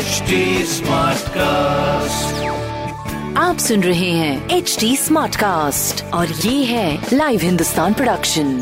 HD cast आप सुन रहे हैं एच डी स्मार्ट कास्ट और ये है लाइव हिंदुस्तान प्रोडक्शन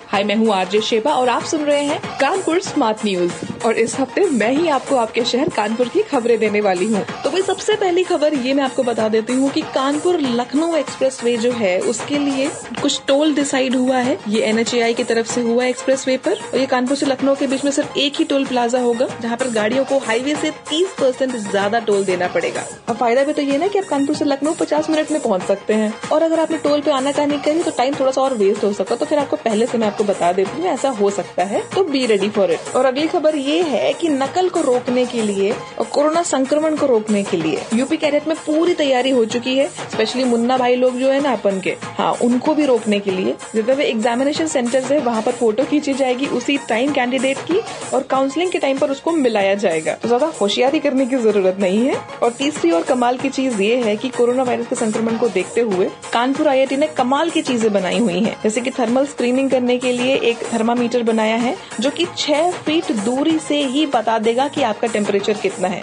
हाय मैं हूँ आरजे शेबा और आप सुन रहे हैं कानपुर स्मार्ट न्यूज़ और इस हफ़्ते मैं ही आपको आपके शहर कानपुर की खबरें देने वाली हूँ। तो भाई सबसे पहली खबर ये मैं आपको बता देती हूँ कि कानपुर लखनऊ एक्सप्रेस वे जो है, उसके लिए कुछ टोल डिसाइड हुआ है। ये एन की तरफ़ से हुआ एक्सप्रेस वे पर और ये कानपुर से लखनऊ के बीच में सिर्फ़ एक ही टोल प्लाजा होगा, जहाँ पर गाड़ियों को हाईवे से तीस परसेंट ज़्यादा टोल देना पड़ेगा। अब फ़ायदा भी तो ये ना कि आप कानपुर से लखनऊ पचास मिनट में पहुँच सकते हैं। और अगर आपने टोल पे आना नहीं करी तो टाइम थोड़ा सा और वेस्ट हो सकता तो फिर आपको पहले से मैं आपको बता देती हूँ, ऐसा हो सकता है। तो बी रेडी फॉर इट और अगली खबर ये है कि नकल को रोकने के लिए कोरोना संक्रमण को रोकने के लिए। यूपी कैडेट में पूरी तैयारी हो चुकी है स्पेशली मुन्ना भाई लोग जो है ना अपन के। हाँ उनको भी रोकने के लिए। जितने भी एग्जामिनेशन सेंटर्स है, वहाँ पर फ़ोटो खींची जाएगी उसी टाइम कैंडिडेट की और काउंसलिंग के टाइम पर उसको मिलाया जाएगा। तो ज़्यादा होशियारी करने की ज़रूरत नहीं है। और तीसरी और कमाल की चीज़ ये है कि कोरोना वायरस के संक्रमण को देखते हुए कानपुर आईआईटी ने कमाल की चीज़ें बनाई हुई हैं। जैसे कि थर्मल स्क्रीनिंग करने के लिए एक थर्मामीटर बनाया है, जो कि छह फीट दूरी से ही बता देगा कि आपका टेम्परेचर कितना है।